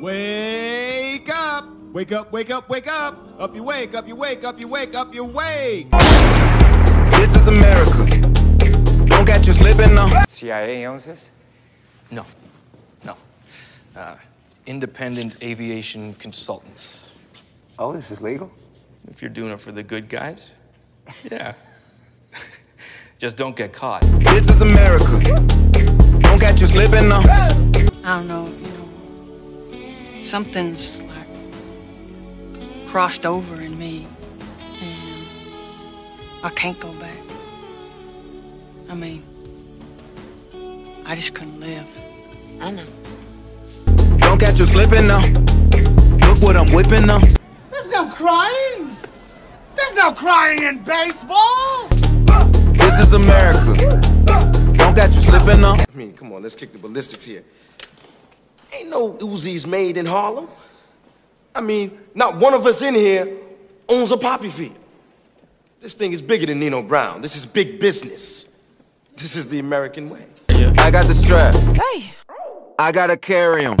Wake up! Wake up, wake up, wake up! Up you wake, up you wake, up you wake, up you wake! This is America. Don't catch you slipping now. CIA owns this? No, no. Uh, independent aviation consultants. Oh, this is legal? If you're doing it for the good guys, yeah. Just don't get caught. This is America. Don't catch you slipping now. I don't know, know, something's like crossed over in me, and I can't go back. I mean, I just couldn't live. I know. Don't catch you slipping now. Look what I'm whipping now. There's no crying. There's no crying in baseball. This is America. Don't catch you slipping now. I mean, come on, let's kick the ballistics here. Ain't no Uzis made in Harlem. I mean, not one of us in here owns a poppy field. This thing is bigger than Nino Brown. This is big business. This is the American way. I got the strap. Hey. I gotta carry 'em.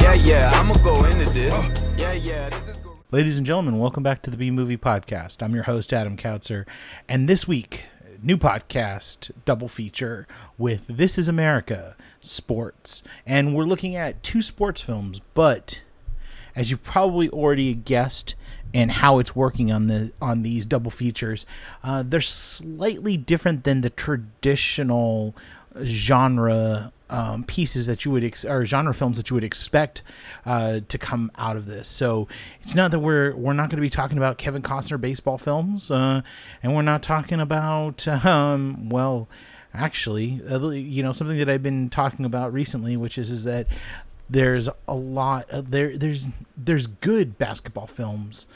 Yeah, yeah, I'ma go into this. Yeah, yeah, this is good. Ladies and gentlemen, welcome back to the B Movie Podcast. I'm your host, Adam Kautzer. And this week, new podcast, double feature with This is America Sports. And we're looking at two sports films, but as you've probably already guessed, and how it's working on the on these double features, uh, they're slightly different than the traditional genre um, pieces that you would ex- or genre films that you would expect uh, to come out of this. So it's not that we're we're not going to be talking about Kevin Costner baseball films, uh, and we're not talking about um, well, actually, you know, something that I've been talking about recently, which is is that there's a lot uh, there there's there's good basketball films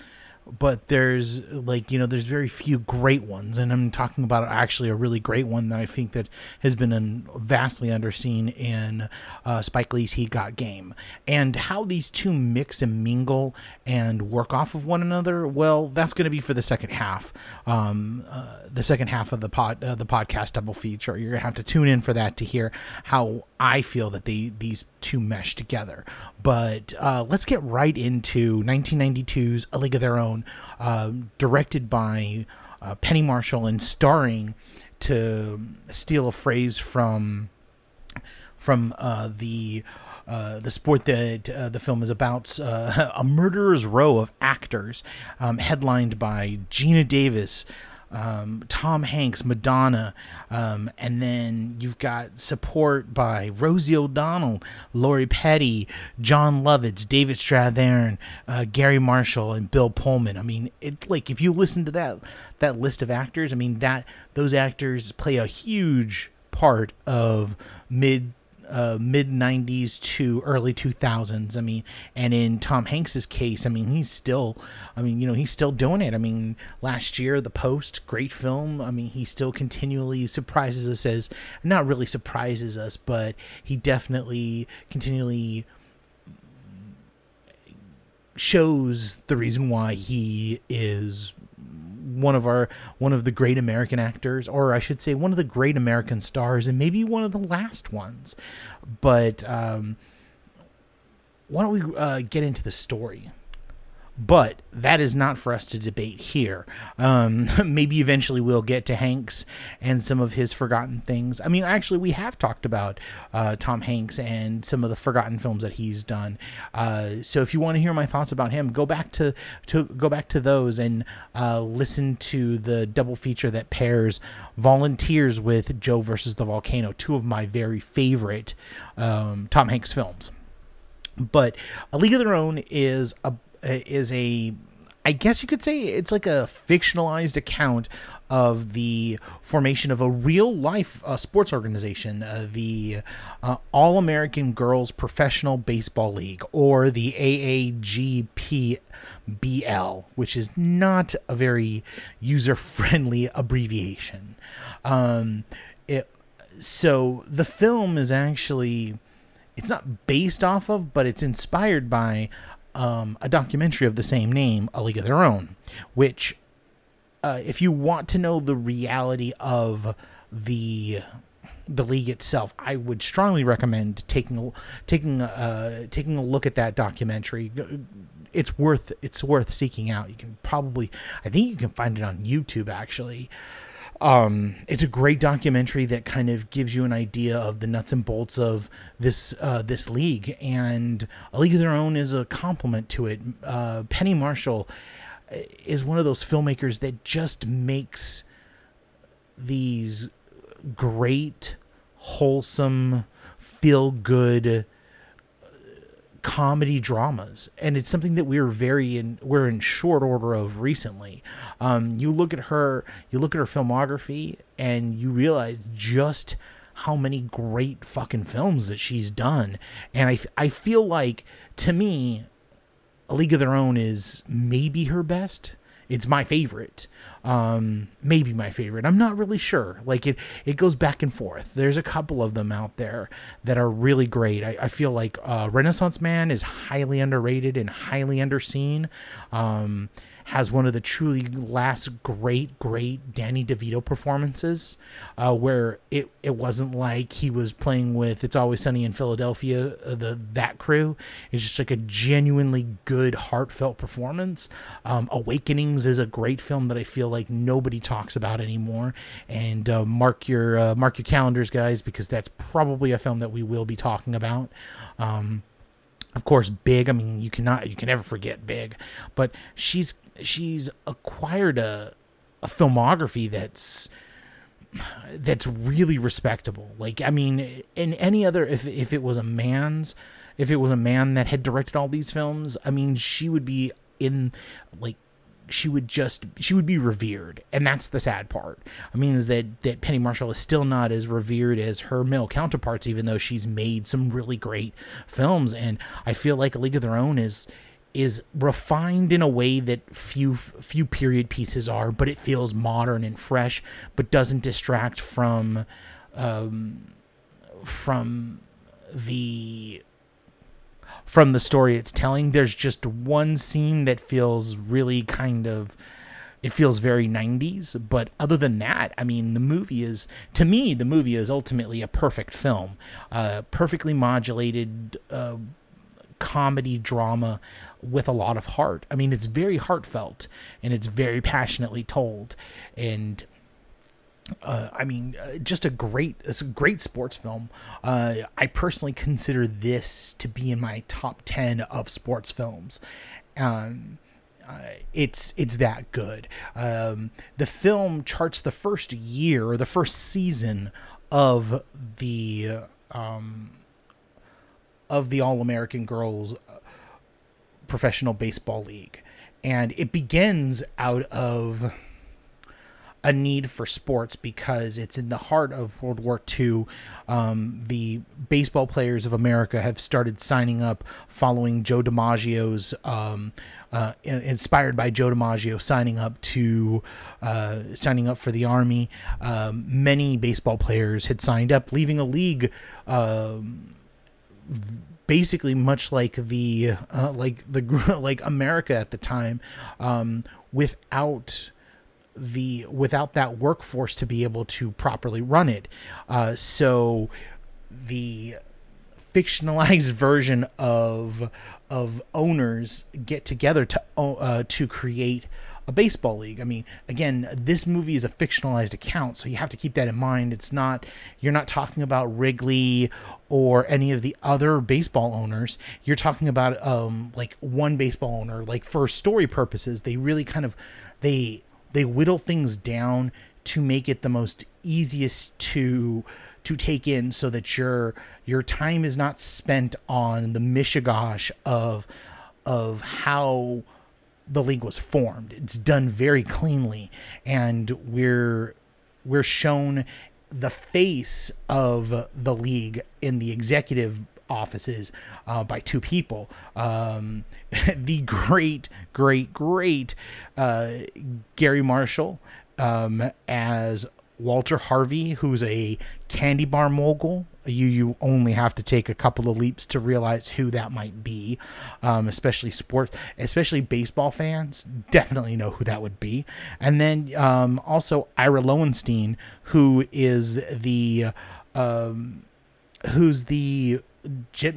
but there's like you know there's very few great ones and i'm talking about actually a really great one that i think that has been un- vastly underseen in uh, spike lee's he got game. And how these two mix and mingle and work off of one another well that's going to be for the second half um, uh, the second half of the pod uh, the podcast double feature. You're going to have to tune in for that to hear how i feel that they these two mesh together but uh, let's get right into 1992's a league of their own um, directed by uh, Penny Marshall and starring, to steal a phrase from from uh, the uh, the sport that uh, the film is about, uh, a murderer's row of actors, um, headlined by Geena Davis. Um, Tom Hanks, Madonna, um, and then you've got support by Rosie O'Donnell, Lori Petty, Jon Lovitz, David Strathairn, uh, Garry Marshall, and Bill Pullman. I mean, it like if you listen to that that list of actors, I mean that those actors play a huge part of mid uh, mid 90s to early 2000s. I mean, and in Tom Hanks's case, I mean, he's still, I mean, you know, he's still doing it. I mean, last year, The Post, great film. I mean, he still continually surprises us as, not really surprises us, but he definitely continually shows the reason why he is one of our one of the great American actors, or I should say, one of the great American stars, and maybe one of the last ones. But um, why don't we uh, get into the story? But that is not for us to debate here. Um, maybe eventually we'll get to Hanks and some of his forgotten things. I mean, actually, we have talked about uh, Tom Hanks and some of the forgotten films that he's done. Uh, so if you want to hear my thoughts about him, go back to, to go back to those and uh, listen to the double feature that pairs Volunteers with Joe versus the Volcano, two of my very favorite um, Tom Hanks films. But A League of Their Own is a is a I guess you could say it's like a fictionalized account of the formation of a real life uh, sports organization, uh, the uh, All American Girls Professional Baseball League, or the AAGPBL, which is not a very user friendly abbreviation. Um, it, so the film is actually. It's not based off of, but it's inspired by um, a documentary of the same name, A League of Their Own, which, uh, if you want to know the reality of the the league itself, I would strongly recommend taking taking uh taking a look at that documentary. It's worth it's worth seeking out. You can probably I think you can find it on YouTube actually. Um, it's a great documentary that kind of gives you an idea of the nuts and bolts of this uh, this league, and A League of Their Own is a complement to it. Uh, Penny Marshall is one of those filmmakers that just makes these great, wholesome, feel good comedy dramas and it's something that we're very in we're in short order of recently. Um, you look at her you look at her filmography and you realize just how many great fucking films that she's done. And i, I feel like to me a league of their own is maybe her best it's my favorite. Um maybe my favorite. I'm not really sure. Like it it goes back and forth. There's a couple of them out there that are really great. I, I feel like uh renaissance man is highly underrated and highly underseen. Um has one of the truly last great, great Danny DeVito performances, uh, where it, it wasn't like he was playing with "It's Always Sunny in Philadelphia," uh, the that crew. It's just like a genuinely good, heartfelt performance. Um, Awakenings is a great film that I feel like nobody talks about anymore, and uh, mark your uh, mark your calendars, guys, because that's probably a film that we will be talking about. Um, of course big i mean you cannot you can never forget big but she's she's acquired a a filmography that's that's really respectable. Like i mean in any other if if it was a man's if it was a man that had directed all these films i mean she would be in like she would just she would be revered. And that's the sad part. I mean is that that penny marshall is still not as revered as her male counterparts even though she's made some really great films. And i feel like a league of their own is is refined in a way that few few period pieces are but it feels modern and fresh but doesn't distract from um from the from the story it's telling. There's just one scene that feels really kind of it feels very 90s but other than that i mean the movie is to me the movie is ultimately a perfect film uh, perfectly modulated uh, comedy drama with a lot of heart i mean it's very heartfelt and it's very passionately told and uh, I mean, uh, just a great, it's a great sports film. Uh, I personally consider this to be in my top ten of sports films. Um, uh, it's it's that good. Um, the film charts the first year or the first season of the um, of the All American Girls uh, Professional Baseball League, and it begins out of a need for sports because it's in the heart of World War II. Um, the baseball players of America have started signing up following Joe DiMaggio's, um, uh, inspired by Joe DiMaggio, signing up to uh, signing up for the army. Um, many baseball players had signed up, leaving a league. Basically much like the uh, like the like America at the time um, without the without that workforce to be able to properly run it. Uh, so the fictionalized version of of owners get together to uh, to create a baseball league. I mean, again, this movie is a fictionalized account, so you have to keep that in mind. It's not you're not talking about Wrigley or any of the other baseball owners. You're talking about um like one baseball owner. Like for story purposes, they really kind of they they whittle things down to make it the most easiest to to take in so that your your time is not spent on the mishigosh of of how the league was formed. It's done very cleanly and we're we're shown the face of the league in the executive offices uh, by two people. Um, the great, great, great uh, Garry Marshall um, as Walter Harvey, who's a candy bar mogul. You you only have to take a couple of leaps to realize who that might be, um, especially sports, especially baseball fans definitely know who that would be. And then um, also Ira Lowenstein, who is the um, who's the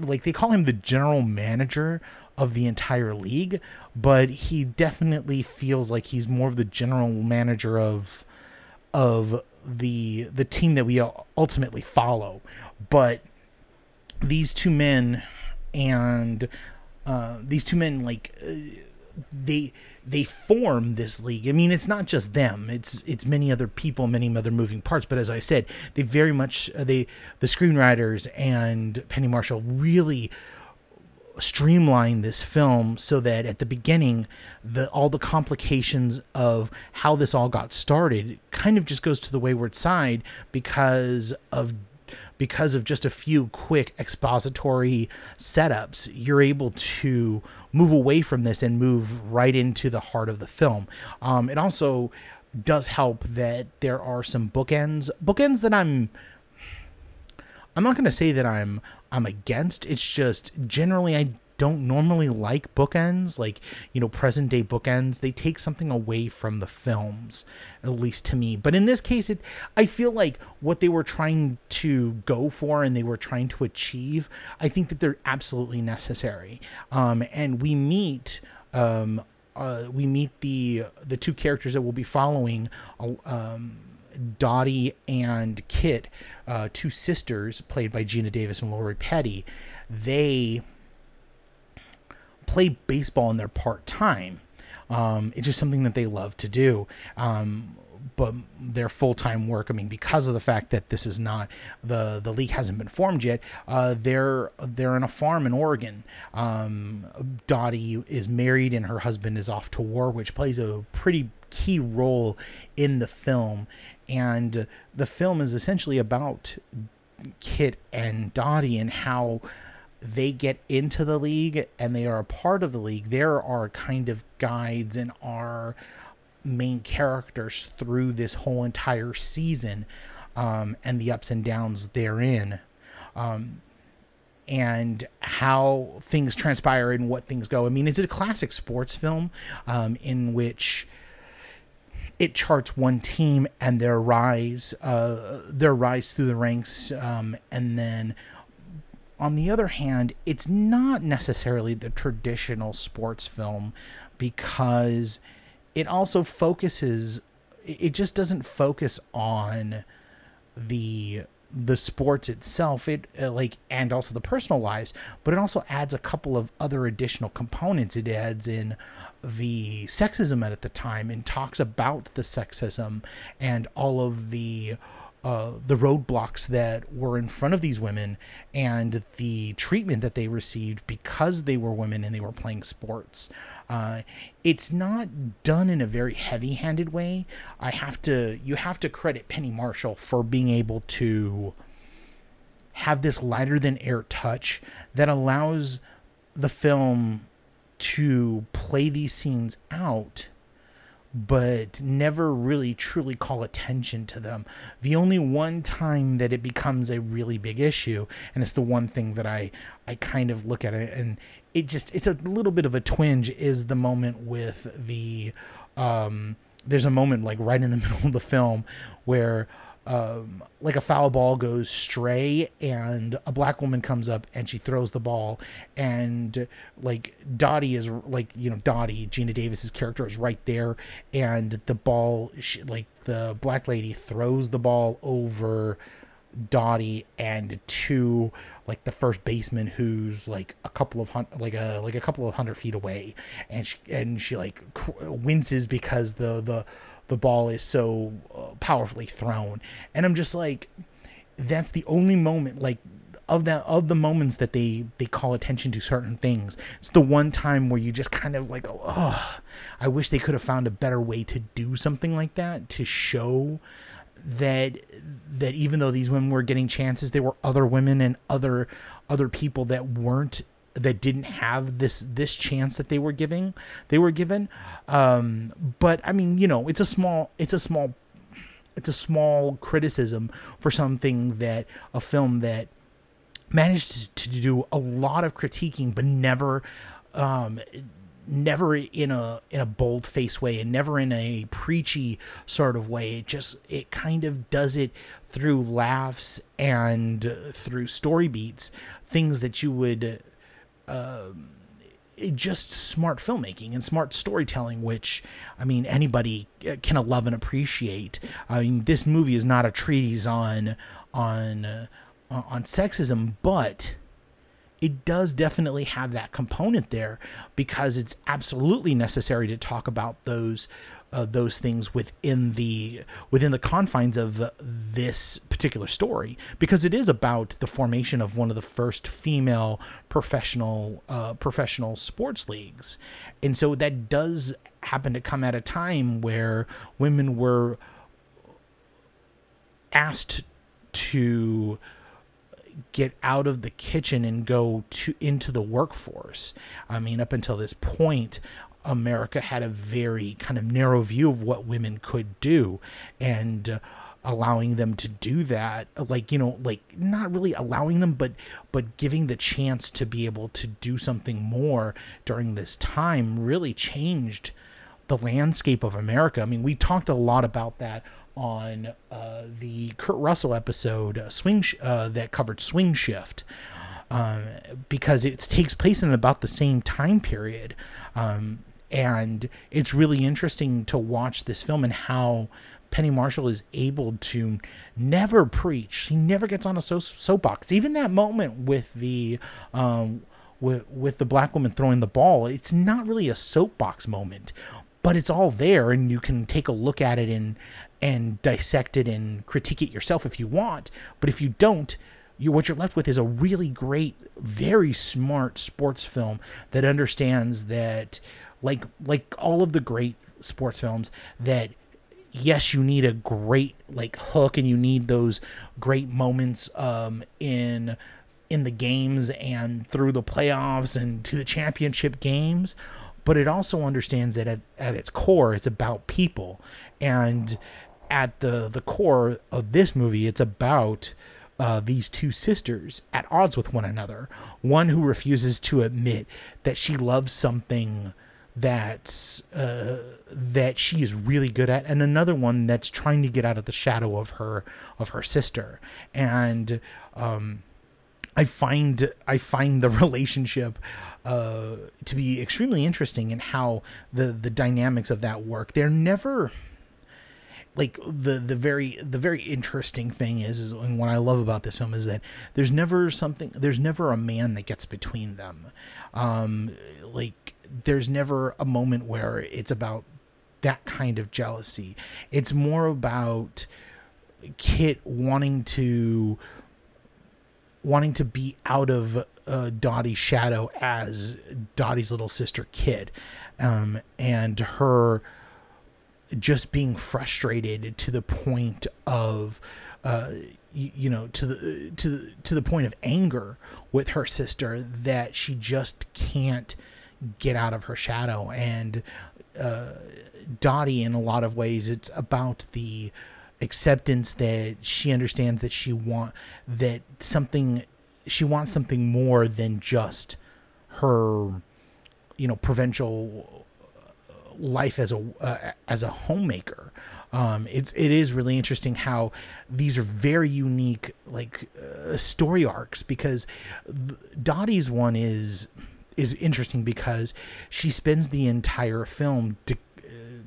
like they call him the general manager of the entire league, but he definitely feels like he's more of the general manager of of the the team that we ultimately follow. But these two men and uh, these two men like uh, they they form this league. I mean, it's not just them; it's it's many other people, many other moving parts. But as I said, they very much uh, they the screenwriters and Penny Marshall really streamline this film so that at the beginning the all the complications of how this all got started kind of just goes to the wayward side because of because of just a few quick expository setups, you're able to move away from this and move right into the heart of the film. Um, it also does help that there are some bookends, bookends that I'm. I'm not going to say that I'm I'm against. It's just generally I don't normally like bookends, like, you know, present day bookends. They take something away from the films, at least to me. But in this case, it I feel like what they were trying to go for and they were trying to achieve, I think that they're absolutely necessary. Um, and we meet um, uh, we meet the the two characters that we'll be following. Um, Dottie and Kit, uh, two sisters played by Geena Davis and Lori Petty, they play baseball in their part time. Um, it's just something that they love to do. Um, but their full time work, I mean, because of the fact that this is not the the league hasn't been formed yet, uh, they're they're in a farm in Oregon. Um, Dottie is married and her husband is off to war, which plays a pretty key role in the film. And the film is essentially about Kit and Dottie and how they get into the league and they are a part of the league, there are kind of guides and are main characters through this whole entire season um, and the ups and downs therein. Um, and how things transpire and what things go. I mean, it's a classic sports film um, in which it charts one team and their rise, uh, their rise through the ranks, um, and then on the other hand, it's not necessarily the traditional sports film because it also focuses it just doesn't focus on the the sports itself. It uh, like and also the personal lives but it also adds a couple of other additional components. It adds in the sexism at the time and talks about the sexism and all of the uh, the roadblocks that were in front of these women and the treatment that they received because they were women and they were playing sports. Uh, it's not done in a very heavy-handed way. I have to you have to credit Penny Marshall for being able to have this lighter than air touch that allows the film to play these scenes out but never really truly call attention to them. The only one time that it becomes a really big issue, and it's the one thing that I I kind of look at it and it just it's a little bit of a twinge is the moment with the um there's a moment like right in the middle of the film where um, like a foul ball goes stray and a black woman comes up and she throws the ball and like Dottie is like you know Dottie Geena Davis's character is right there and the ball she, like the black lady throws the ball over Dottie and to like the first baseman who's like a couple of hun- like a like a couple of hundred feet away and she and she like winces because the the the ball is so uh, powerfully thrown. And I'm just like, that's the only moment, like, of that of the moments that they they call attention to certain things it's the one time where you just kind of like oh i wish they could have found a better way to do something like that to show that that even though these women were getting chances there were other women and other other people that weren't that didn't have this this chance that they were giving they were given um, but i mean you know it's a small it's a small it's a small criticism for something that a film that managed to do a lot of critiquing but never um, never in a in a bold face way and never in a preachy sort of way. It just it kind of does it through laughs and through story beats, things that you would. Uh, just smart filmmaking and smart storytelling, which I mean anybody uh, can love and appreciate. I mean, this movie is not a treatise on on uh, on sexism, but it does definitely have that component there because it's absolutely necessary to talk about those uh, those things within the within the confines of this particular story because it is about the formation of one of the first female professional uh, professional sports leagues, and so that does happen to come at a time where women were asked to get out of the kitchen and go to into the workforce. I mean, up until this point, America had a very kind of narrow view of what women could do, and uh, allowing them to do that, like you know, like not really allowing them, but but giving the chance to be able to do something more during this time really changed the landscape of America. I mean, we talked a lot about that on uh, the Kurt Russell episode uh, Swing uh, that covered Swing Shift. Um, because it takes place in about the same time period. Um, and it's really interesting to watch this film and how Penny Marshall is able to never preach. She never gets on a so- soapbox. Even that moment with the um, with with the black woman throwing the ball, it's not really a soapbox moment, but it's all there, and you can take a look at it and and dissect it and critique it yourself if you want. But if you don't, you what you're left with is a really great, very smart sports film that understands that like like all of the great sports films that yes you need a great like hook and you need those great moments um in in the games and through the playoffs and to the championship games but it also understands that at, at its core it's about people. And at the the core of this movie it's about uh, these two sisters at odds with one another. One who refuses to admit that she loves something that's uh, that she is really good at, and another one that's trying to get out of the shadow of her of her sister. And um, I find I find the relationship uh, to be extremely interesting in how the the dynamics of that work. They're never like the the very the very interesting thing is is and what I love about this film is that there's never something there's never a man that gets between them. Um, like there's never a moment where it's about that kind of jealousy. It's more about Kit wanting to wanting to be out of uh, Dottie's shadow as Dottie's little sister Kit, um, and her just being frustrated to the point of. Uh, you, you know to the to to the point of anger with her sister that she just can't get out of her shadow. And uh, Dottie, in a lot of ways, it's about the acceptance that she understands that she want that something she wants something more than just her you know provincial life as a uh, as a homemaker um it's it is really interesting how these are very unique like uh, story arcs because Dottie's one is is interesting because she spends the entire film de-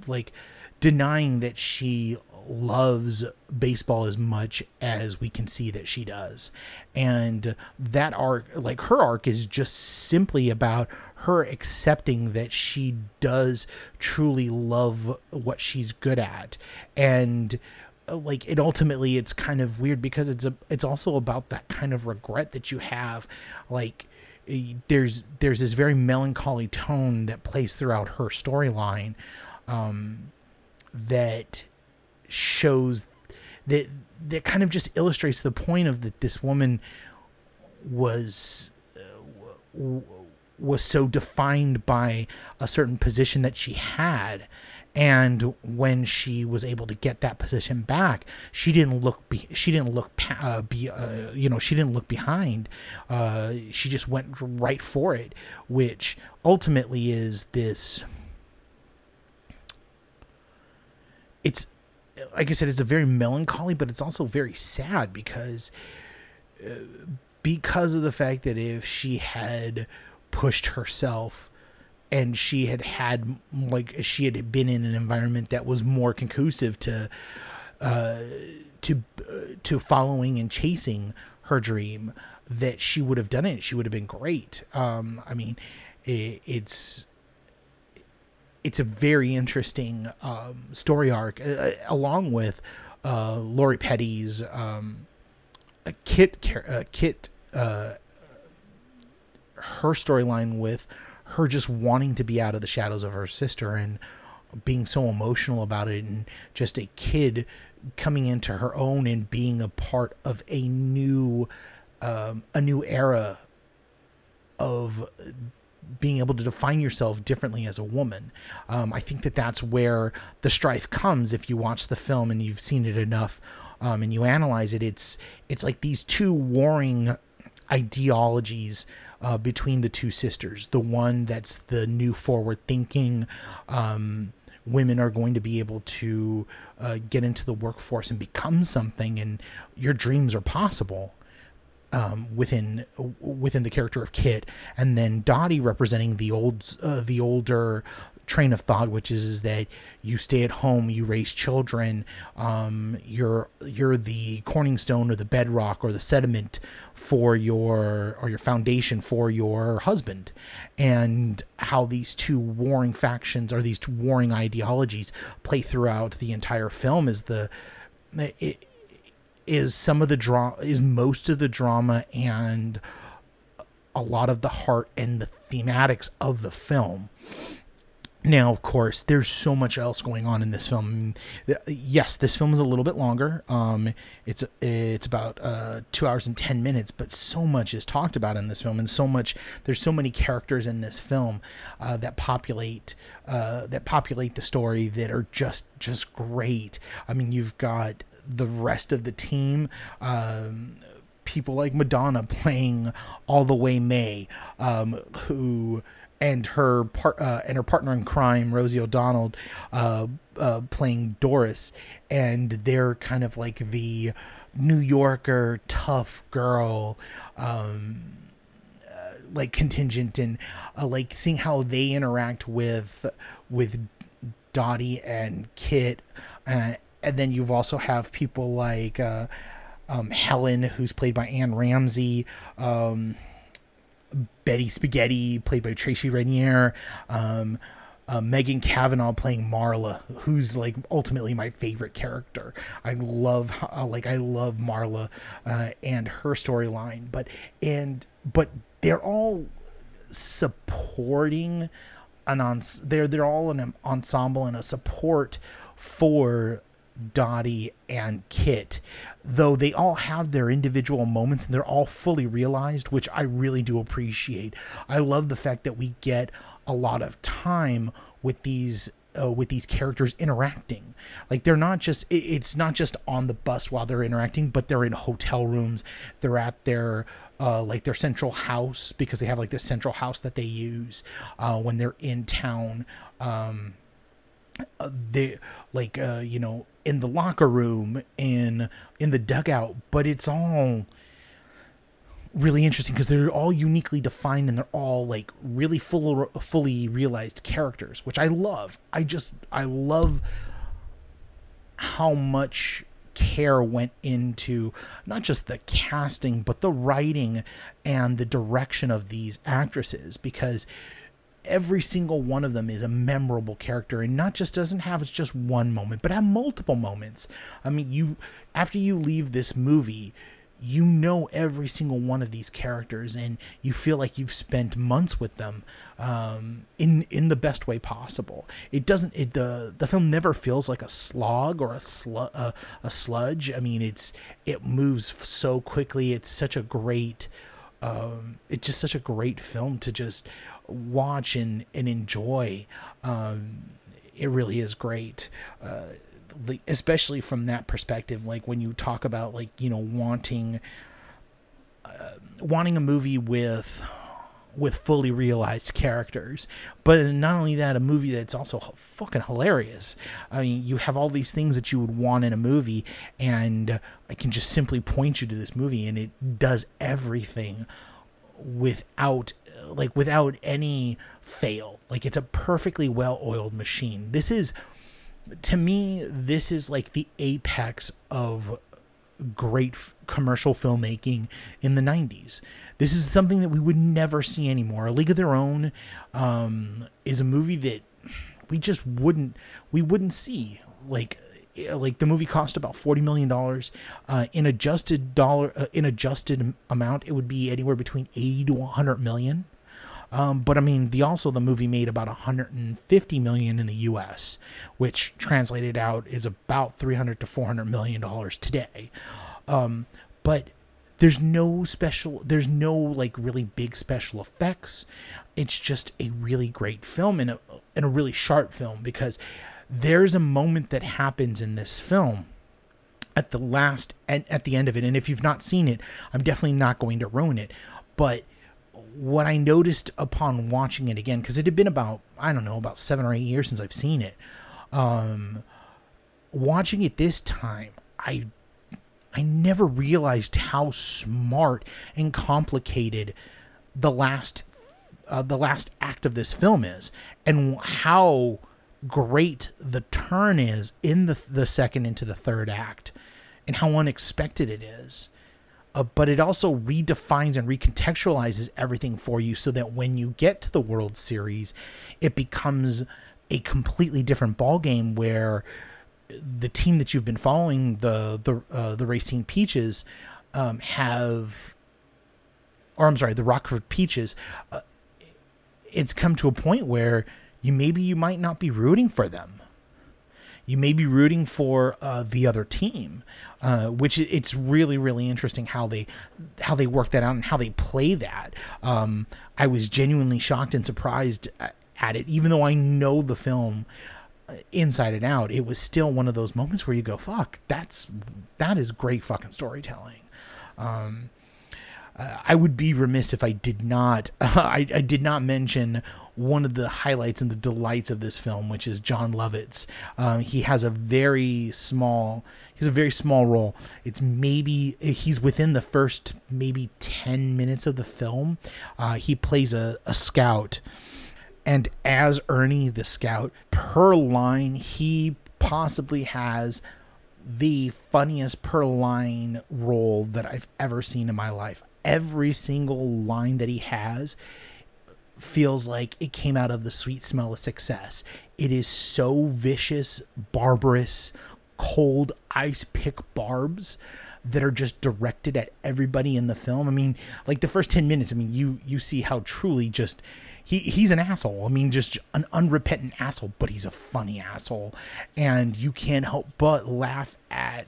like denying that she loves baseball as much as we can see that she does. And that arc, like her arc, is just simply about her accepting that she does truly love what she's good at. And uh, like it ultimately it's kind of weird because it's a it's also about that kind of regret that you have like there's there's this very melancholy tone that plays throughout her storyline um, that shows that that kind of just illustrates the point of that this woman was uh, was so defined by a certain position that she had and when she was able to get that position back she didn't look be, she didn't look uh, be uh, you know she didn't look behind. Uh, she just went right for it which ultimately is this it's like i said it's a very melancholy but it's also very sad because uh, because of the fact that if she had pushed herself and she had had like she had been in an environment that was more conducive to uh, to uh, to following and chasing her dream that she would have done it. She would have been great. Um, i mean it, it's it's a very interesting um, story arc uh, along with uh, Lori Petty's um, Kit uh, Kit uh, her storyline with her just wanting to be out of the shadows of her sister and being so emotional about it and just a kid coming into her own and being a part of a new um, a new era of being able to define yourself differently as a woman. Um, I think that that's where the strife comes. If you watch the film and you've seen it enough, um, and you analyze it, it's it's like these two warring ideologies uh, between the two sisters. The one that's the new forward thinking. Um, women are going to be able to uh, get into the workforce and become something, and your dreams are possible um, within within the character of Kit, and then Dottie representing the old uh, the older train of thought, which is, is that you stay at home, you raise children, um, you're you're the corning stone or the bedrock or the sediment for your or your foundation for your husband, and how these two warring factions or these two warring ideologies play throughout the entire film is the it, is some of the drama is most of the drama and a lot of the heart and the thematics of the film now, of course, there's so much else going on in this film. Yes, this film is a little bit longer. Um, it's it's about uh, two hours and ten minutes, but so much is talked about in this film, and so much there's so many characters in this film uh, that populate uh, that populate the story that are just just great. I mean, you've got the rest of the team. Um, people like Madonna playing all the way Mae, um, who and her part uh, and her partner in crime, Rosie O'Donnell, uh, uh, playing Doris, and they're kind of like the New Yorker tough girl, um, uh, like contingent, and uh, like seeing how they interact with with Dottie and Kit, uh, and then you've also have people like um, Helen, who's played by Anne Ramsay. Um, Betty Spaghetti, played by Tracy Reiner. Um, uh, Megan Cavanagh playing Marla, who's like ultimately my favorite character. I love uh, like I love Marla uh, and her storyline, but and but they're all supporting an on they're they're all an ensemble and a support for Dottie and Kit, though they all have their individual moments and they're all fully realized, which I really do appreciate. I love the fact that we get a lot of time with these uh, with these characters interacting. Like they're not just it's not just on the bus while they're interacting, but they're in hotel rooms. They're at their uh, like their central house because they have like this central house that they use uh, when they're in town. Um, uh, they like uh, you know in the locker room in in the dugout but it's all really interesting because they're all uniquely defined and they're all like really full fully realized characters which i love. I just i love how much care went into not just the casting but the writing and the direction of these actresses because every single one of them is a memorable character and not just doesn't have it's just one moment but have multiple moments. I mean you after you leave this movie you know every single one of these characters and you feel like you've spent months with them um, in in the best way possible. It doesn't it the the film never feels like a slog or a slu- a, a sludge. I mean it's it moves so quickly. It's such a great um, it's just such a great film to just watch and and enjoy. Um, it really is great. Uh, especially from that perspective, like when you talk about like you know wanting uh, wanting a movie with with fully realized characters. But not only that, a movie that's also fucking hilarious. I mean, you have all these things that you would want in a movie, and I can just simply point you to this movie, and it does everything without like without any fail. Like it's a perfectly well-oiled machine. This is to me this is like the apex of great f- commercial filmmaking in the 90s. This is something that we would never see anymore. A League of Their Own um, is a movie that we just wouldn't we wouldn't see like eh, like the movie cost about 40 million dollars uh, in adjusted dollar uh, in adjusted amount it would be anywhere between 80 to 100 million um, but I mean, the also the movie made about 150 million in the U.S., which translated out is about 300 to 400 million dollars today. Um, but there's no special, there's no like really big special effects. It's just a really great film and a and a really sharp film because there's a moment that happens in this film at the last and at the end of it and if you've not seen it i'm definitely not going to ruin it but what i noticed upon watching it again because it had been about i don't know about seven or eight years since i've seen it um watching it this time i i never realized how smart and complicated the last uh, the last act of this film is and how great the turn is in the the second into the third act and how unexpected it is uh, but it also redefines and recontextualizes everything for you so that when you get to the World Series, it becomes a completely different ball game where the team that you've been following, the the uh, the Racing Peaches, um, have, or I'm sorry, the Rockford Peaches. Uh, it's come to a point where you maybe you might not be rooting for them you may be rooting for uh, the other team, uh, which it's really really interesting how they how they work that out and how they play that. Um, I was genuinely shocked and surprised at it, even though I know the film uh, inside and out. It was still one of those moments where you go, "Fuck, that's that is great fucking storytelling." Um, uh, I would be remiss if I did not I, I did not mention one of the highlights and the delights of this film, which is Jon Lovitz. Um, he has a very small he has a very small role. It's maybe he's within the first maybe ten minutes of the film. Uh, he plays a, a scout, and as Ernie the scout, per line he possibly has the funniest per line role that I've ever seen in my life. Every single line that he has feels like it came out of the sweet smell of success. It is so vicious, barbarous, cold ice pick barbs that are just directed at everybody in the film. I mean, like the first 10 minutes, I mean, you you see how truly just he he's an asshole. I mean, just an unrepentant asshole, but he's a funny asshole. And you can't help but laugh at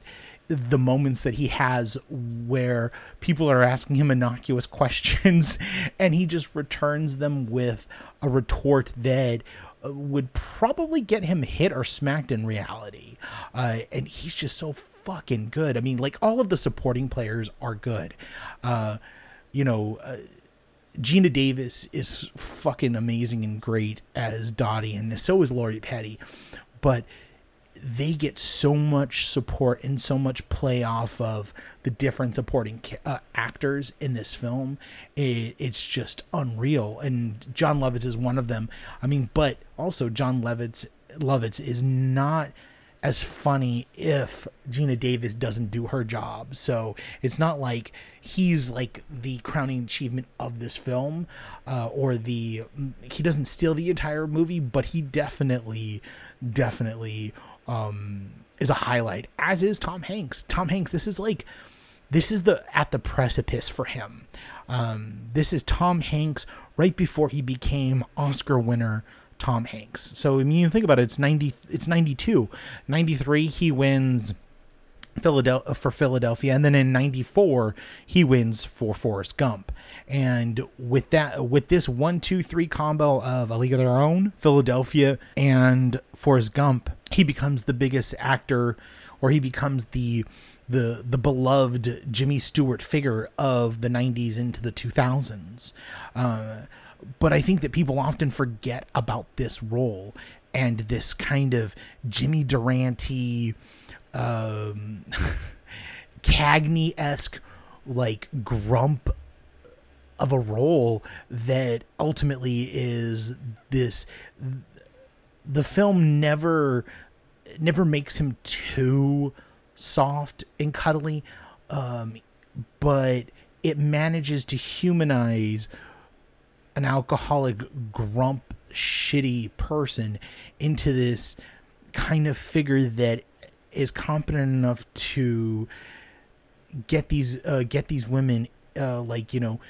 the moments that he has where people are asking him innocuous questions and he just returns them with a retort that uh, would probably get him hit or smacked in reality. Uh, and he's just so fucking good. I mean, like all of the supporting players are good. Uh, you know, uh, Geena Davis is fucking amazing and great as Dottie, and so is Lori Petty. But they get so much support and so much play off of the different supporting uh, actors in this film. It, it's just unreal, and Jon Lovitz is one of them. I mean, but also Jon Lovitz Lovitz is not as funny if Geena Davis doesn't do her job. So it's not like he's like the crowning achievement of this film, uh, or the he doesn't steal the entire movie, but he definitely, definitely um, is a highlight. As is Tom Hanks. Tom Hanks. This is like this is the at the precipice for him. Um, this is Tom Hanks right before he became Oscar winner Tom Hanks. So I mean, you think about it. It's ninety. It's ninety two. Ninety three. He wins Philadelphia for Philadelphia, and then in '94 he wins for Forrest Gump. And with that, with this one, two, three combo of A League of Their Own, Philadelphia, and Forrest Gump, he becomes the biggest actor, or he becomes the the the beloved Jimmy Stewart figure of the '90s into the 2000s. Uh, but I think that people often forget about this role and this kind of Jimmy Durante um, Cagney esque like grump of a role that ultimately is this the film never never makes him too soft and cuddly um, but it manages to humanize an alcoholic grump shitty person into this kind of figure that is competent enough to get these uh, get these women uh, like you know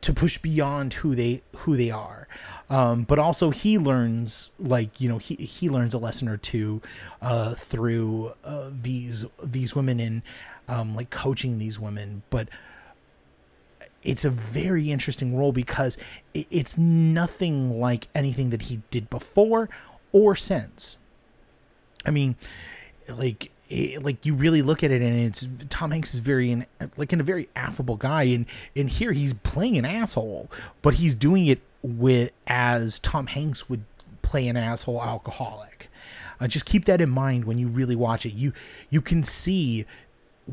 to push beyond who they who they are. Um, but also he learns like you know he he learns a lesson or two uh, through uh, these these women and um, like coaching these women. But it's a very interesting role because it's nothing like anything that he did before or since I mean, like it, like you really look at it and it's Tom Hanks is very in, like in a very affable guy and and here he's playing an asshole but he's doing it with as Tom Hanks would play an asshole alcoholic. Uh, just keep that in mind when you really watch it. You you can see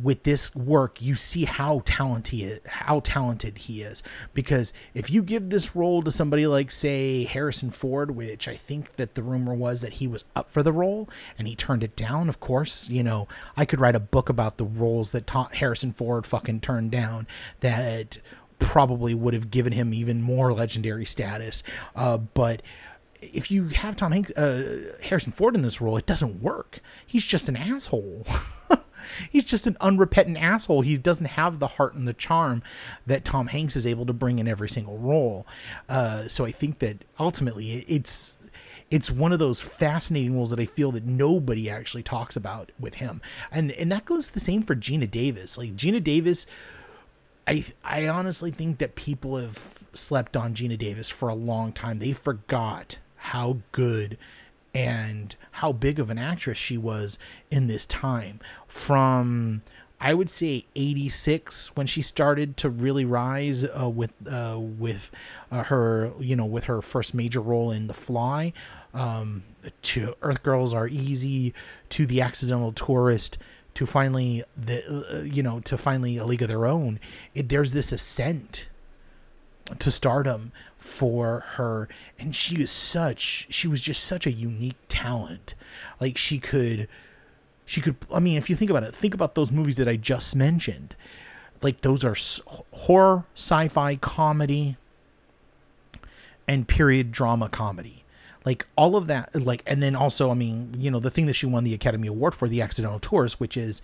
with this work, you see how talented how talented he is. Because if you give this role to somebody like, say, Harrison Ford, which I think that the rumor was that he was up for the role and he turned it down. Of course, you know, I could write a book about the roles that Tom, Harrison Ford fucking turned down that probably would have given him even more legendary status. Uh, but if you have Tom Hanks, uh, Harrison Ford in this role, it doesn't work. He's just an asshole. he's just an unrepentant asshole. He doesn't have the heart and the charm that Tom Hanks is able to bring in every single role. Uh, so I think that ultimately it's it's one of those fascinating roles that I feel that nobody actually talks about with him, and and that goes the same for Geena Davis. Like Geena Davis. I, I honestly think that people have slept on Geena Davis for a long time. They forgot how good and how big of an actress she was in this time. From I would say 86 when she started to really rise uh, with uh, with uh, her you know with her first major role in The Fly um, to Earth Girls Are Easy to The Accidental Tourist to finally the uh, you know to finally A League of Their Own it, there's this ascent to stardom for her. And she is such she was just such a unique talent. Like she could she could i mean if you think about it think about those movies that i just mentioned. Like those are horror sci-fi comedy and period drama comedy. Like all of that like and then also i mean you know the thing that she won the academy award for the accidental tourist which is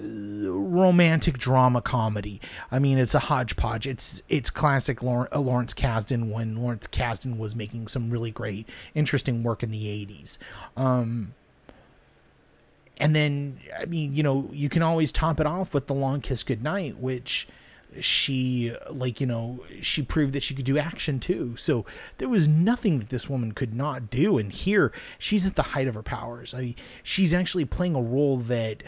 romantic drama comedy. I mean, it's a hodgepodge. It's it's classic uh, Lawrence Kasdan when Lawrence Kasdan was making some really great, interesting work in the '80s. Um, and then, I mean, you know, you can always top it off with the Long Kiss Goodnight, which she like you know she proved that she could do action too so there was nothing that this woman could not do and here she's at the height of her powers I mean, she's actually playing a role that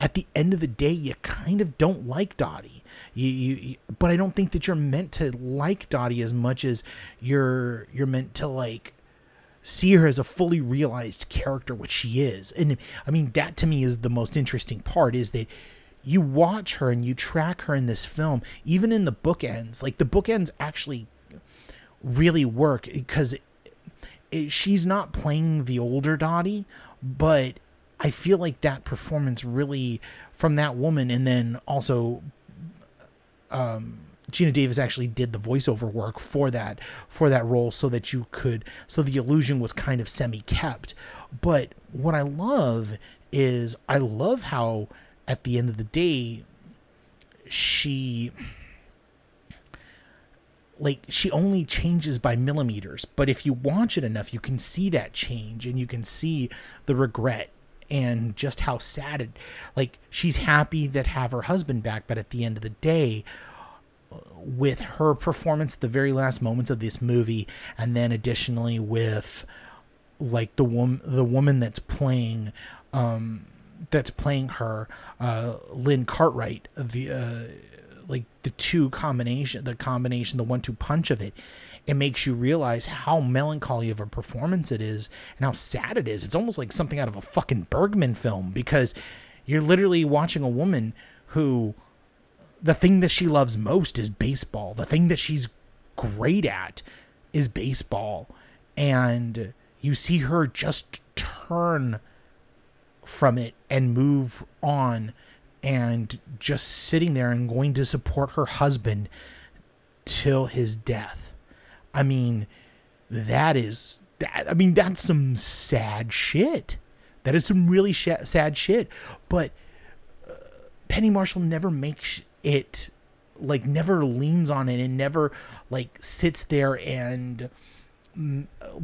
at the end of the day, you kind of don't like Dottie. You, you, you, but I don't think that you're meant to like Dottie as much as you're you're meant to like see her as a fully realized character, which she is. And I mean, that to me is the most interesting part is that you watch her and you track her in this film, even in the bookends. Like the bookends actually really work because she's not playing the older Dottie, but I feel like that performance really from that woman, and then also um, Geena Davis actually did the voiceover work for that for that role, so that you could so the illusion was kind of semi kept. But what I love is I love how at the end of the day she like she only changes by millimeters but if you watch it enough you can see that change and you can see the regret and just how sad it like she's happy that have her husband back but at the end of the day with her performance the very last moments of this movie and then additionally with like the woman the woman that's playing um that's playing her uh Lynn Cartwright the uh like the two combination the combination the one two punch of it it makes you realize how melancholy of a performance it is and how sad it is. It's almost like something out of a fucking Bergman film because you're literally watching a woman who the thing that she loves most is baseball. The thing that she's great at is baseball. And you see her just turn from it and move on and just sitting there and going to support her husband till his death. I mean, that is that I mean that's some sad shit. That is some really sh- sad shit. But uh, Penny Marshall never makes it like never leans on it and never like sits there and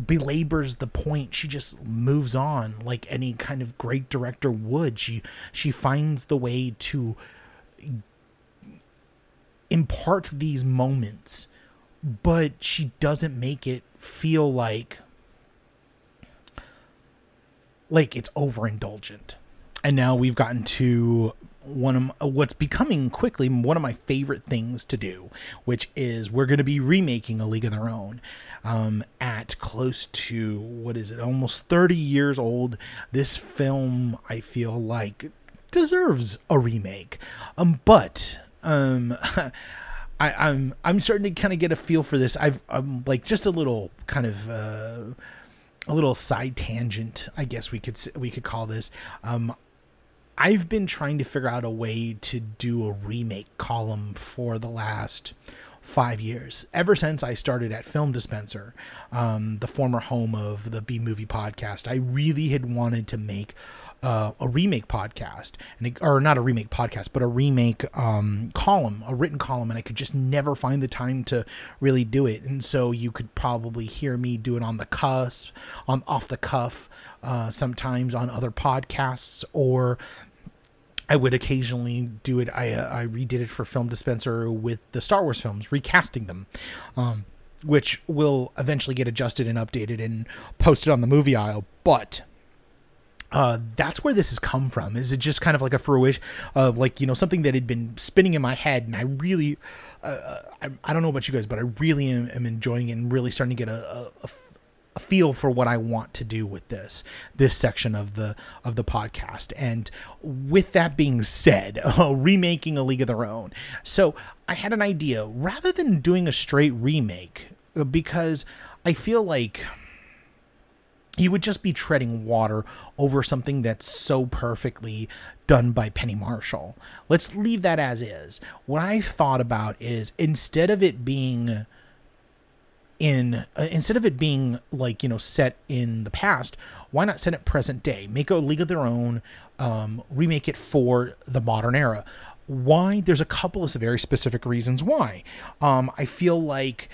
belabors the point she just moves on like any kind of great director would she she finds the way to impart these moments but she doesn't make it feel like like it's overindulgent and now we've gotten to one of what's becoming quickly one of my favorite things to do, which is we're going to be remaking A League of Their Own um, at close to what is it, almost 30 years old. This film, I feel like, deserves a remake. Um, but um, I, I'm I'm starting to kind of get a feel for this. I've I'm like just a little kind of. Uh, a little side tangent, I guess we could we could call this. Um, I've been trying to figure out a way to do a remake column for the last five years. Ever since I started at Film Dispenser, um, the former home of the B Movie podcast, I really had wanted to make uh, a remake podcast, and or not a remake podcast, but a remake um, column, a written column, and I could just never find the time to really do it. And so you could probably hear me do it on the cusp, on off the cuff, uh, sometimes on other podcasts, or I would occasionally do it. I uh, I redid it for Film Dispenser with the Star Wars films, recasting them. Um, which will eventually get adjusted and updated and posted on the movie aisle. But uh, that's where this has come from. Is it just kind of like a fruition of like you know something that had been spinning in my head, and I really, uh, I, I, don't know about you guys, but I really am, am enjoying it and really starting to get a, a, a, feel for what I want to do with this this section of the of the podcast. And with that being said, uh, remaking a League of Their Own. So I had an idea rather than doing a straight remake uh, because I feel like you would just be treading water over something that's so perfectly done by Penny Marshall. Let's leave that as is. What I thought about is instead of it being in uh, instead of it being like you know set in the past why not set it present day make a league of their own um, remake it for the modern era why there's a couple of very specific reasons why um, i feel like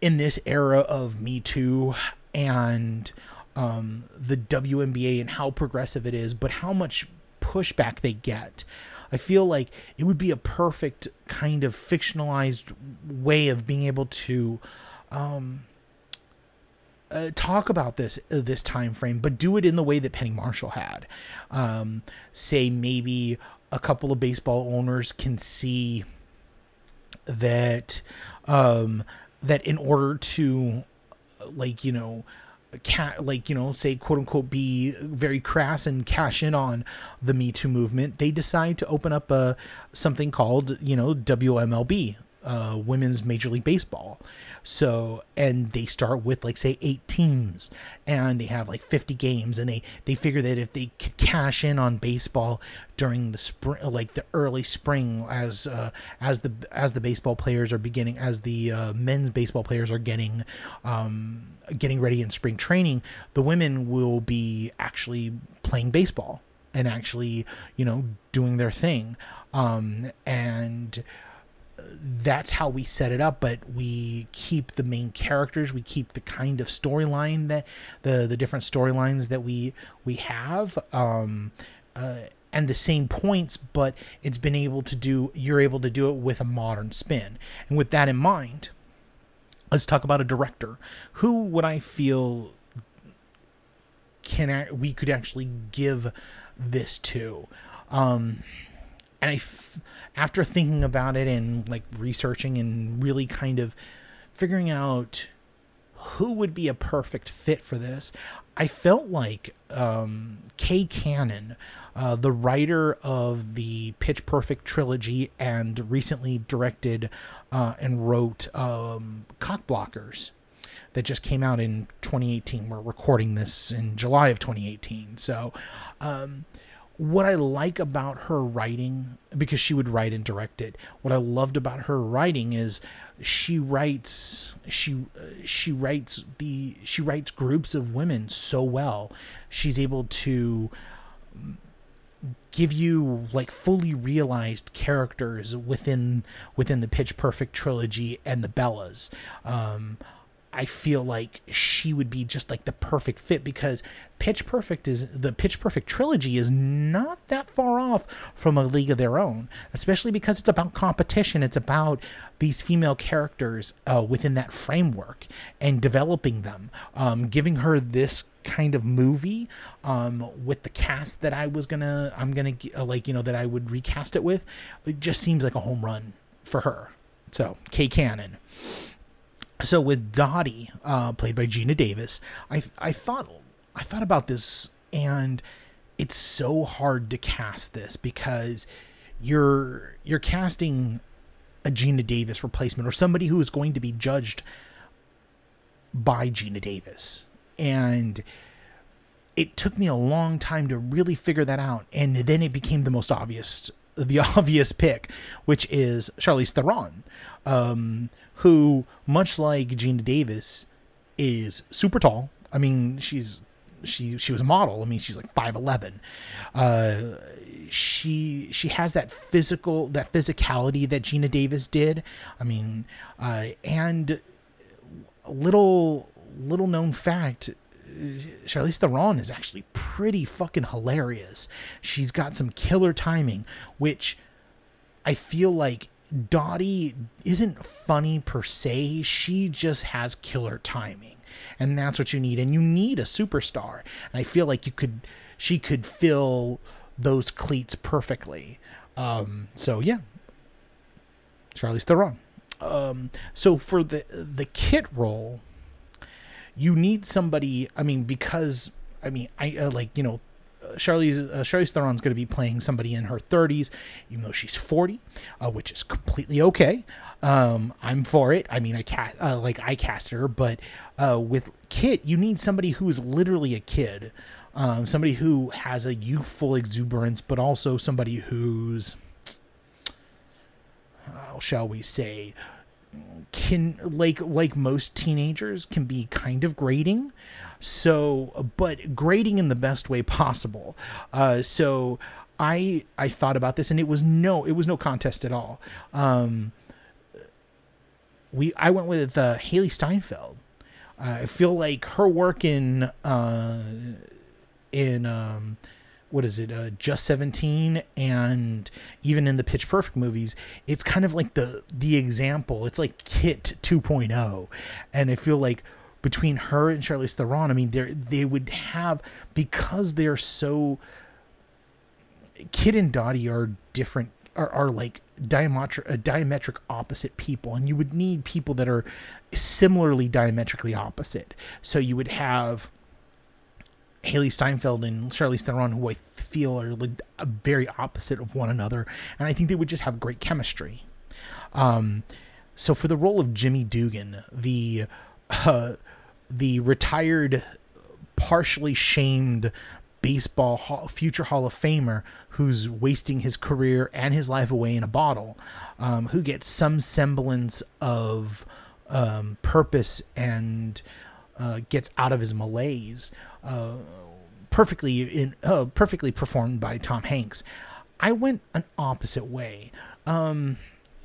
in this era of me too and um, the WNBA and how progressive it is, but how much pushback they get. I feel like it would be a perfect kind of fictionalized way of being able to um, uh, talk about this uh, this time frame, but do it in the way that Penny Marshall had. Um, say maybe a couple of baseball owners can see that um, that in order to like you know cat like you know say quote unquote be very crass and cash in on the me too movement they decide to open up a something called you know wmlb uh, women's major league baseball. So and they start with like say eight teams and they have like 50 games and they they figure that if they could cash in on baseball during the spring like the early spring as uh, as the as the baseball players are beginning as the uh, men's baseball players are getting um, getting ready in spring training the women will be actually playing baseball and actually you know doing their thing. Um, and that's how we set it up but we keep the main characters. We keep the kind of storyline that the the different storylines that we we have um uh, and the same points but it's been able to do you're able to do it with a modern spin. And with that in mind let's talk about a director. Who would i feel can I, we could actually give this to? Um and I, f- after thinking about it and like researching and really kind of figuring out who would be a perfect fit for this, I felt like um, Kay Cannon, uh, the writer of the Pitch Perfect trilogy and recently directed uh, and wrote um, Cockblockers that just came out in 2018. We're recording this in July of 2018. So, um, what I like about her writing, because she would write and direct it, what I loved about her writing is she writes she she writes the she writes groups of women so well. She's able to give you like fully realized characters within within the Pitch Perfect trilogy and the Bellas. Um, I feel like she would be just like the perfect fit because Pitch Perfect is the Pitch Perfect trilogy is not that far off from a league of their own, especially because it's about competition. It's about these female characters uh, within that framework and developing them, um, giving her this kind of movie um, with the cast that I was gonna, I'm gonna uh, like, you know, that I would recast it with. It just seems like a home run for her. So, Kay Cannon so with Dottie, uh, played by Geena Davis, I I thought I thought about this, and it's so hard to cast this because you're you're casting a Geena Davis replacement or somebody who is going to be judged by Geena Davis, and it took me a long time to really figure that out, and then it became the most obvious the obvious pick, which is Charlize Theron. Um, who, much like Geena Davis, is super tall. I mean, she's she she was a model. I mean, she's like five eleven. Uh, she she has that physical that physicality that Geena Davis did. I mean, uh, and little little known fact. Charlize Theron is actually pretty fucking hilarious. She's got some killer timing, which I feel like Dottie isn't funny per se. She just has killer timing. And that's what you need. And you need a superstar. And I feel like you could she could fill those cleats perfectly. Um, so yeah. Charlize Theron. Um, so for the the kit role, you need somebody. I mean, because I mean, I uh, like you know Charlize uh, Charlize Theron's going to be playing somebody in her 30s, even though she's 40, uh, which is completely okay. Um, I'm for it. I mean, I cast uh, like I cast her, but uh, with Kit, you need somebody who is literally a kid, um, somebody who has a youthful exuberance, but also somebody who's, how shall we say, can like like most teenagers can be kind of grating so, but grading in the best way possible. Uh, so I I thought about this, and it was no it was no contest at all. Um, we I went with uh, Hailee Steinfeld. Uh, I feel like her work in uh, in um, what is it uh, just 17 and even in the pitch perfect movies it's kind of like the the example it's like kit 2.0 and i feel like between her and Charlize Theron, I mean, they they would have because they're so. Kid and Dottie are different, are, are like diametric, uh, diametric opposite people, and you would need people that are similarly diametrically opposite. So you would have Hailee Steinfeld and Charlize Theron, who I feel are like very opposite of one another, and I think they would just have great chemistry. Um, so for the role of Jimmy Dugan, the uh, the retired, partially shamed baseball hall, future Hall of Famer who's wasting his career and his life away in a bottle, um, who gets some semblance of um, purpose and uh, gets out of his malaise. Uh, perfectly in uh, perfectly performed by Tom Hanks. I went an opposite way. Um,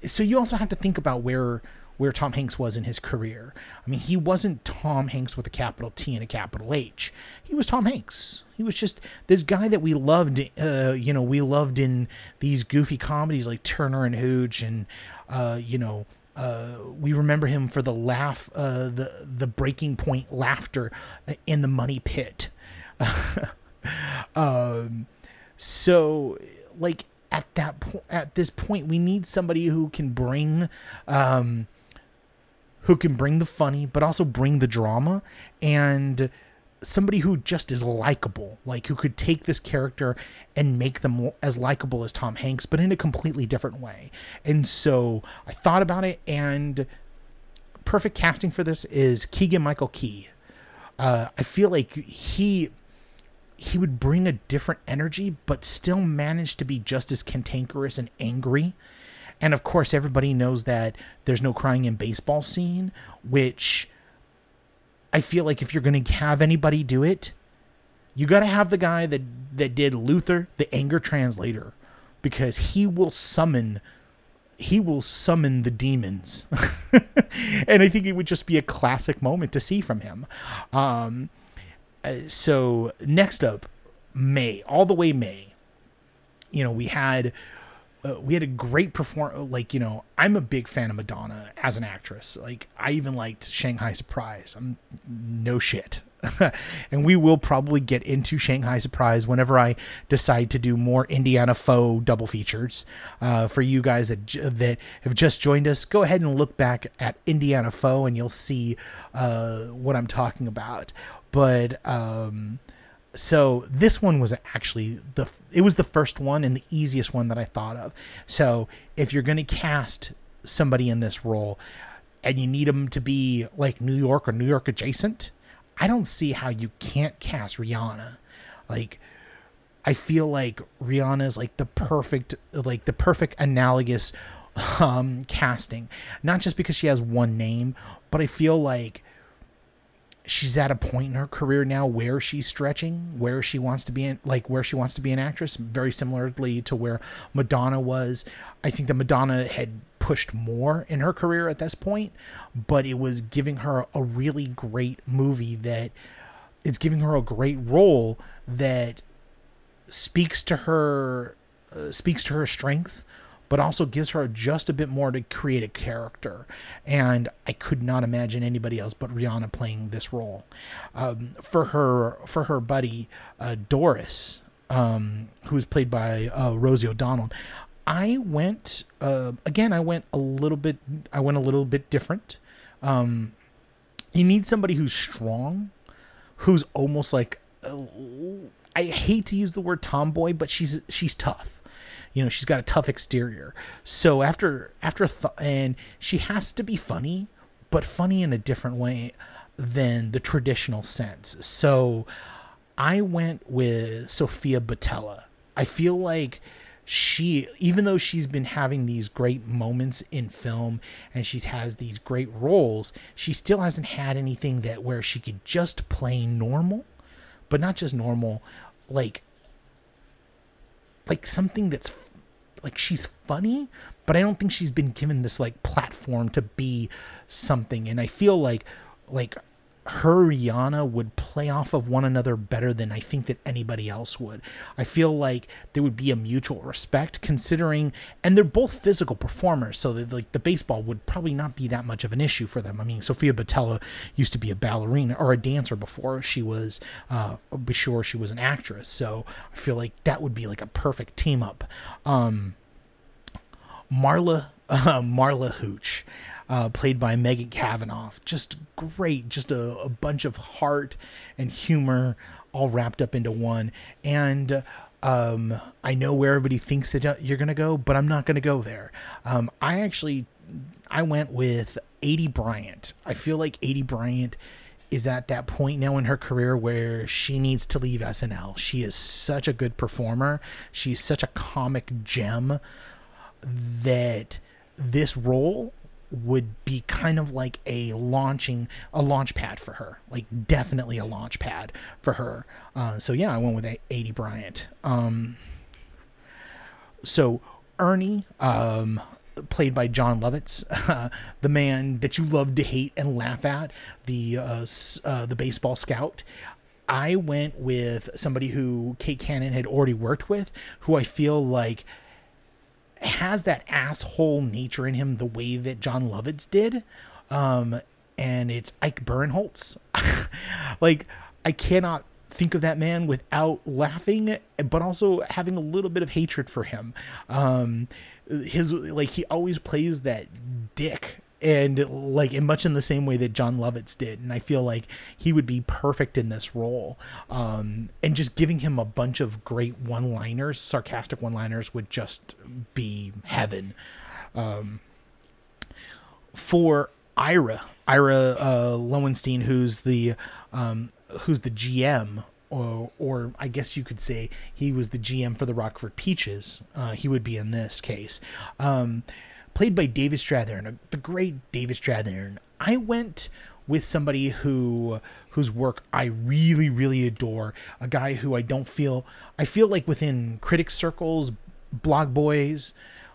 so you also have to think about where where Tom Hanks was in his career. I mean, he wasn't Tom Hanks with a capital T and a capital H. He was Tom Hanks. He was just this guy that we loved. Uh, you know, we loved in these goofy comedies like Turner and Hooch, and uh, you know, uh, we remember him for the laugh, uh, the the breaking point laughter in the Money Pit. um, so, like at that point, at this point, we need somebody who can bring, um, who can bring the funny, but also bring the drama, and somebody who just is likable, like who could take this character and make them as likable as Tom Hanks, but in a completely different way. And so I thought about it, and perfect casting for this is Keegan Michael Key. Uh, I feel like he he would bring a different energy, but still manage to be just as cantankerous and angry. And of course, everybody knows that there's no crying in baseball scene, which I feel like if you're going to have anybody do it, you got to have the guy that that did Luther, the anger translator, because he will summon he will summon the demons. and I think it would just be a classic moment to see from him. Um, uh, so next up, Mae, all the way Mae. You know, we had uh, we had a great perform. Like you know, I'm a big fan of Madonna as an actress. Like I even liked Shanghai Surprise. I'm no shit. and we will probably get into Shanghai Surprise whenever I decide to do more Indiana Pho double features. Uh, for you guys that that have just joined us, go ahead and look back at Indiana Pho, and you'll see uh, what I'm talking about. But um, so this one was actually the it was the first one and the easiest one that I thought of. So if you're going to cast somebody in this role and you need them to be like New York or New York adjacent, I don't see how you can't cast Rihanna. Like I feel like Rihanna is like the perfect like the perfect analogous um casting. Not just because she has one name, but I feel like she's at a point in her career now where she's stretching, where she wants to be in, like where she wants to be an actress, very similarly to where Madonna was. I think that Madonna had pushed more in her career at this point, but it was giving her a really great movie that it's giving her a great role that speaks to her uh, speaks to her strengths but also gives her just a bit more to create a character. And I could not imagine anybody else but Rihanna playing this role. Um, for her, for her buddy uh, Doris, um, who was played by uh, Rosie O'Donnell. I went uh, again. I went a little bit. I went a little bit different. Um, you need somebody who's strong, who's almost like. Uh, I hate to use the word tomboy, but she's she's tough you know she's got a tough exterior. So after after th- and she has to be funny but funny in a different way than the traditional sense. So i went with Sofia Boutella. I feel like she even though she's been having these great moments in film and she has these great roles she still hasn't had anything that where she could just play normal but not just normal like like something that's like she's funny, but I don't think she's been given this like platform to be something. And I feel like like her Rihanna would play off of one another better than I think that anybody else would. I feel like there would be a mutual respect considering and they're both physical performers, so that like the baseball would probably not be that much of an issue for them. I mean, Sofia Boutella used to be a ballerina or a dancer before she was uh before she was an actress. So I feel like that would be like a perfect team up. Um Marla uh, Marla Hooch uh, played by Megan Cavanagh. Just great, just a, a, bunch of heart and humor all wrapped up into one. And um, I know where everybody thinks that you're gonna go, but I'm not gonna go there. Um, I actually I went with Aidy Bryant. I feel like Aidy Bryant is at that point now in her career where she needs to leave SNL. She is such a good performer. She's such a comic gem that this role would be kind of like a launching a launch pad for her. Like definitely a launch pad for her. Uh, so yeah i went with Aidy Bryant. Um, so ernie um, played by John Lovitz, the man that you love to hate and laugh at, the uh, uh, the baseball scout. I went with somebody who Kay Cannon had already worked with, who I feel like has that asshole nature in him the way that Jon Lovitz did. Um, and it's Ike Barinholtz. like, I cannot think of that man without laughing, but also having a little bit of hatred for him. Um, his like he always plays that dick and like in much in the same way that Jon Lovitz did and I feel like he would be perfect in this role um and just giving him a bunch of great one-liners sarcastic one-liners would just be heaven um for Ira Ira uh Lowenstein who's the um who's the GM or, or I guess you could say he was the GM for the Rockford Peaches. Uh, he would be in this case. Um, played by David Strathairn, the great David Strathairn. I went with somebody who whose work I really really adore, a guy who I don't feel I feel like within critic circles, blog boys,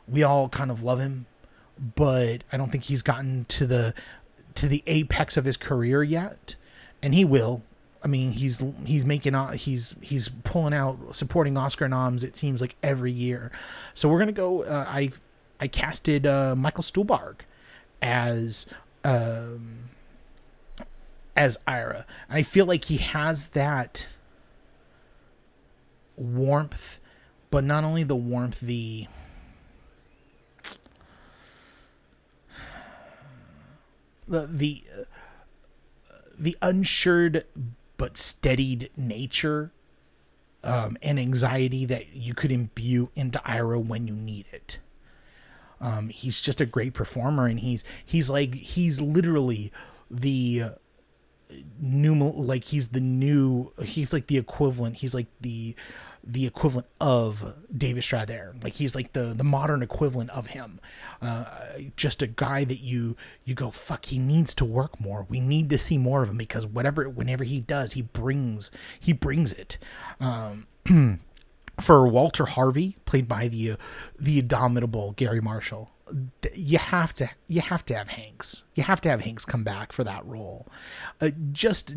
we all kind of love him, but I don't think he's gotten to the to the apex of his career yet, and he will. I mean, he's he's making he's he's pulling out supporting Oscar noms. It seems like every year. So we're gonna go. Uh, I I casted uh, Michael Stuhlbarg as um, as Ira. And I feel like he has that warmth, but not only the warmth, the the the the unsured but steadied nature um, and anxiety that you could imbue into Ira when you need it. Um, he's just a great performer, and he's he's like he's literally the new like he's the new he's like the equivalent. He's like the the equivalent of David Strathairn. Like he's like the the modern equivalent of him. Uh, just a guy that you you go fuck. He needs to work more. We need to see more of him because whatever whenever he does, he brings he brings it. Um, for Walter Harvey, played by the the indomitable Garry Marshall, you have to you have to have Hanks. You have to have Hanks come back for that role, uh, just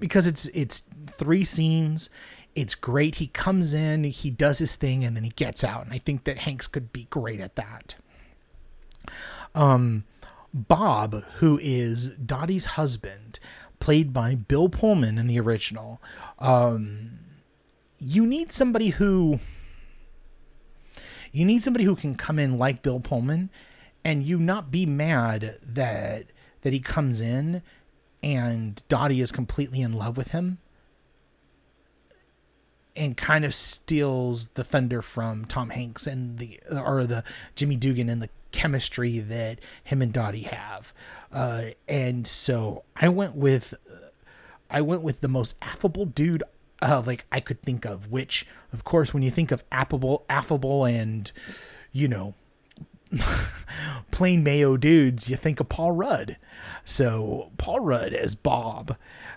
because it's it's three scenes. It's great. He comes in, he does his thing, and then he gets out. And I think that Hanks could be great at that. Um, Bob, who is Dottie's husband, played by Bill Pullman in the original. Um, you need somebody who you need somebody who can come in like Bill Pullman and you not be mad that that he comes in and Dottie is completely in love with him and kind of steals the thunder from Tom Hanks and the or the Jimmy Dugan and the chemistry that him and Dottie have. Uh, and so I went with I went with the most affable dude uh, like I could think of. Which, of course, when you think of affable, affable, and you know, plain Mayo dudes, you think of Paul Rudd. So Paul Rudd as Bob,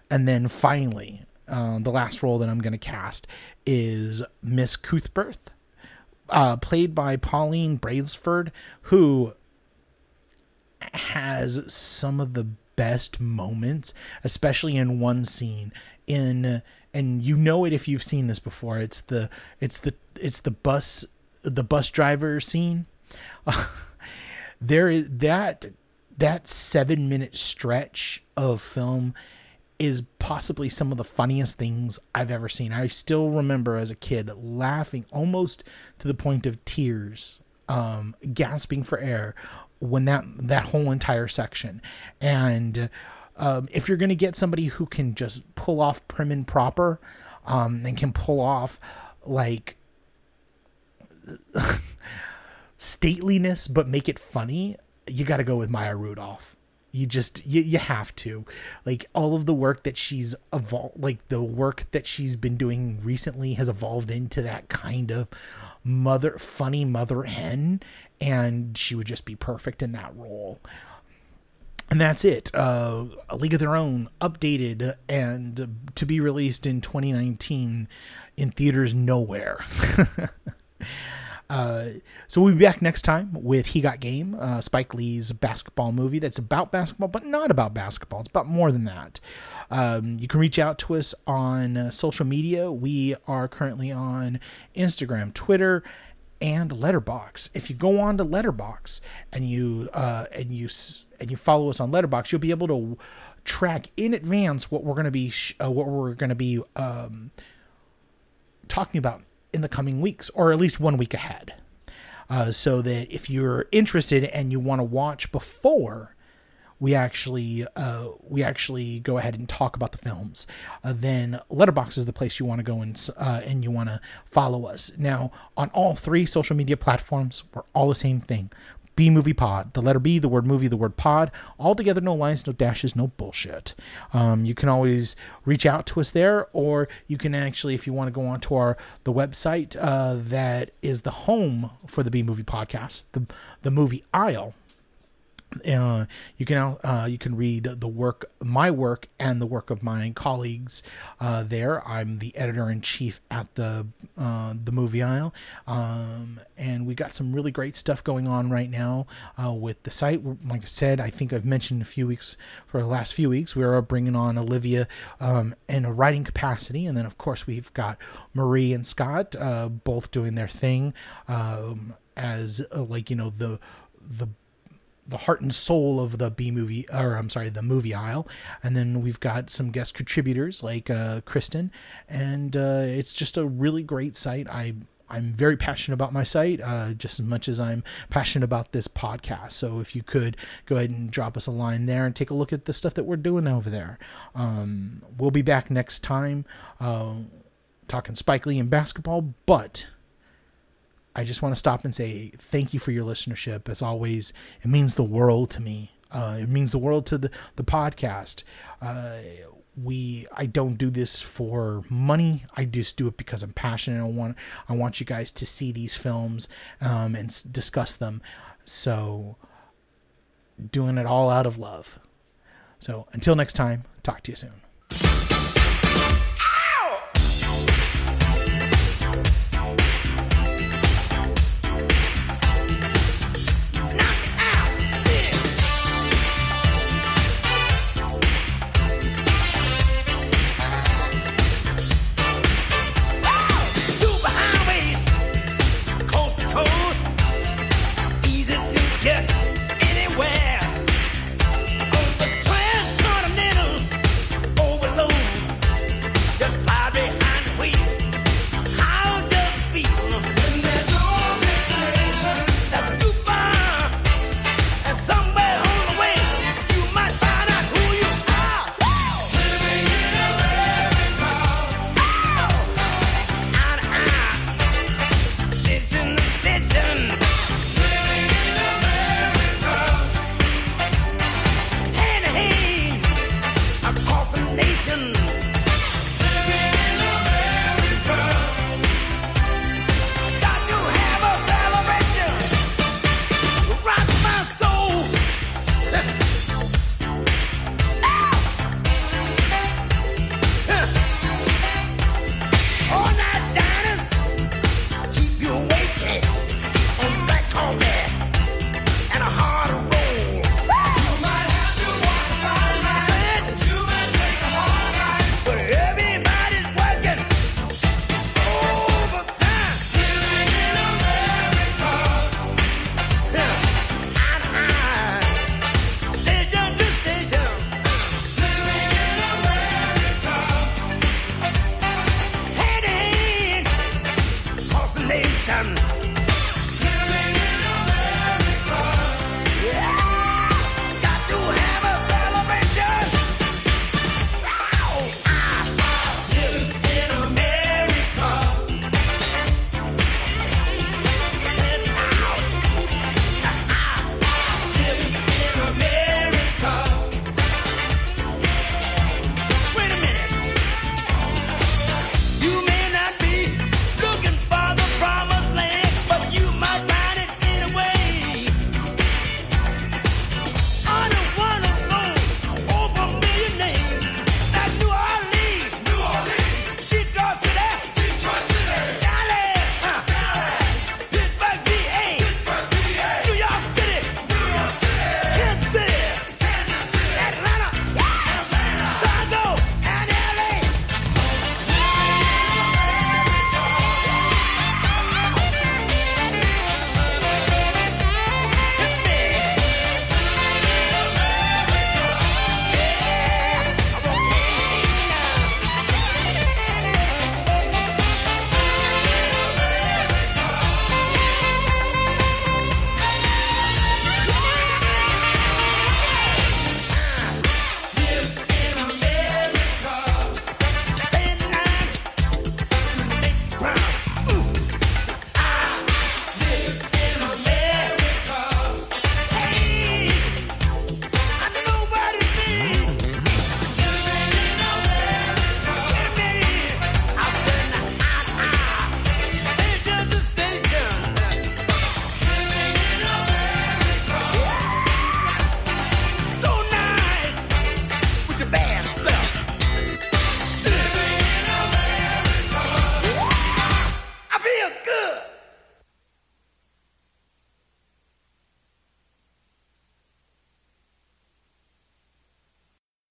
and then finally, uh, the last role that I'm going to cast is Miss Cuthbert, uh, played by Pauline Brailsford, who has some of the best moments, especially in one scene in and you know it if you've seen this before. It's the it's the it's the bus the bus driver scene. there is that that seven minute stretch of film is possibly some of the funniest things I've ever seen. I still remember as a kid laughing almost to the point of tears, um, gasping for air when that that whole entire section. And um, if you're gonna get somebody who can just pull off prim and proper, um, and can pull off like stateliness but make it funny, you got to go with Maya Rudolph. You just you, you have to like all of the work that she's evolved like the work that she's been doing recently has evolved into that kind of mother funny mother hen and she would just be perfect in that role and that's it. Uh, a League of Their Own, updated and to be released in 2019 in theaters nowhere. Uh, so we'll be back next time with He Got Game, uh, Spike Lee's basketball movie that's about basketball, but not about basketball. It's about more than that. Um, you can reach out to us on uh, social media. We are currently on Instagram, Twitter, and Letterboxd. If you go on to Letterboxd and you uh, and you s- and you follow us on Letterboxd, you'll be able to track in advance what we're going to be sh- uh, what we're going to be um, talking about in the coming weeks, or at least one week ahead. Uh, so that if you're interested and you want to watch before we actually uh, we actually go ahead and talk about the films, uh, then Letterboxd is the place you want to go and uh, and you want to follow us. Now on all three social media platforms, we're all the same thing. B Movie Pod, the letter B, the word movie, the word pod, all together, no lines, no dashes, no bullshit. Um, you can always reach out to us there, or you can actually, if you want to go onto our the website uh, that is the home for the B Movie Podcast, the the movie aisle uh, you can uh, you can read the work, my work, and the work of my colleagues uh, there. I'm the editor in chief at the uh, the movie aisle, um, and we got some really great stuff going on right now uh, with the site. Like I said, I think I've mentioned a few weeks for the last few weeks we are bringing on Olivia um, in a writing capacity, and then of course we've got Marie and Scott uh, both doing their thing um, as like you know the the the heart and soul of the B movie, or I'm sorry, the movie aisle. And then we've got some guest contributors like uh, Kristen, and uh, it's just a really great site. I I'm very passionate about my site, uh, just as much as I'm passionate about this podcast. So if you could go ahead and drop us a line there and take a look at the stuff that we're doing over there. Um, we'll be back next time uh, talking Spike Lee and basketball, but I just want to stop and say thank you for your listenership. As always, it means the world to me. Uh, it means the world to the the podcast. Uh, we I don't do this for money. I just do it because I'm passionate. I want I want you guys to see these films um, and s- discuss them. So doing it all out of love. So until next time, talk to you soon.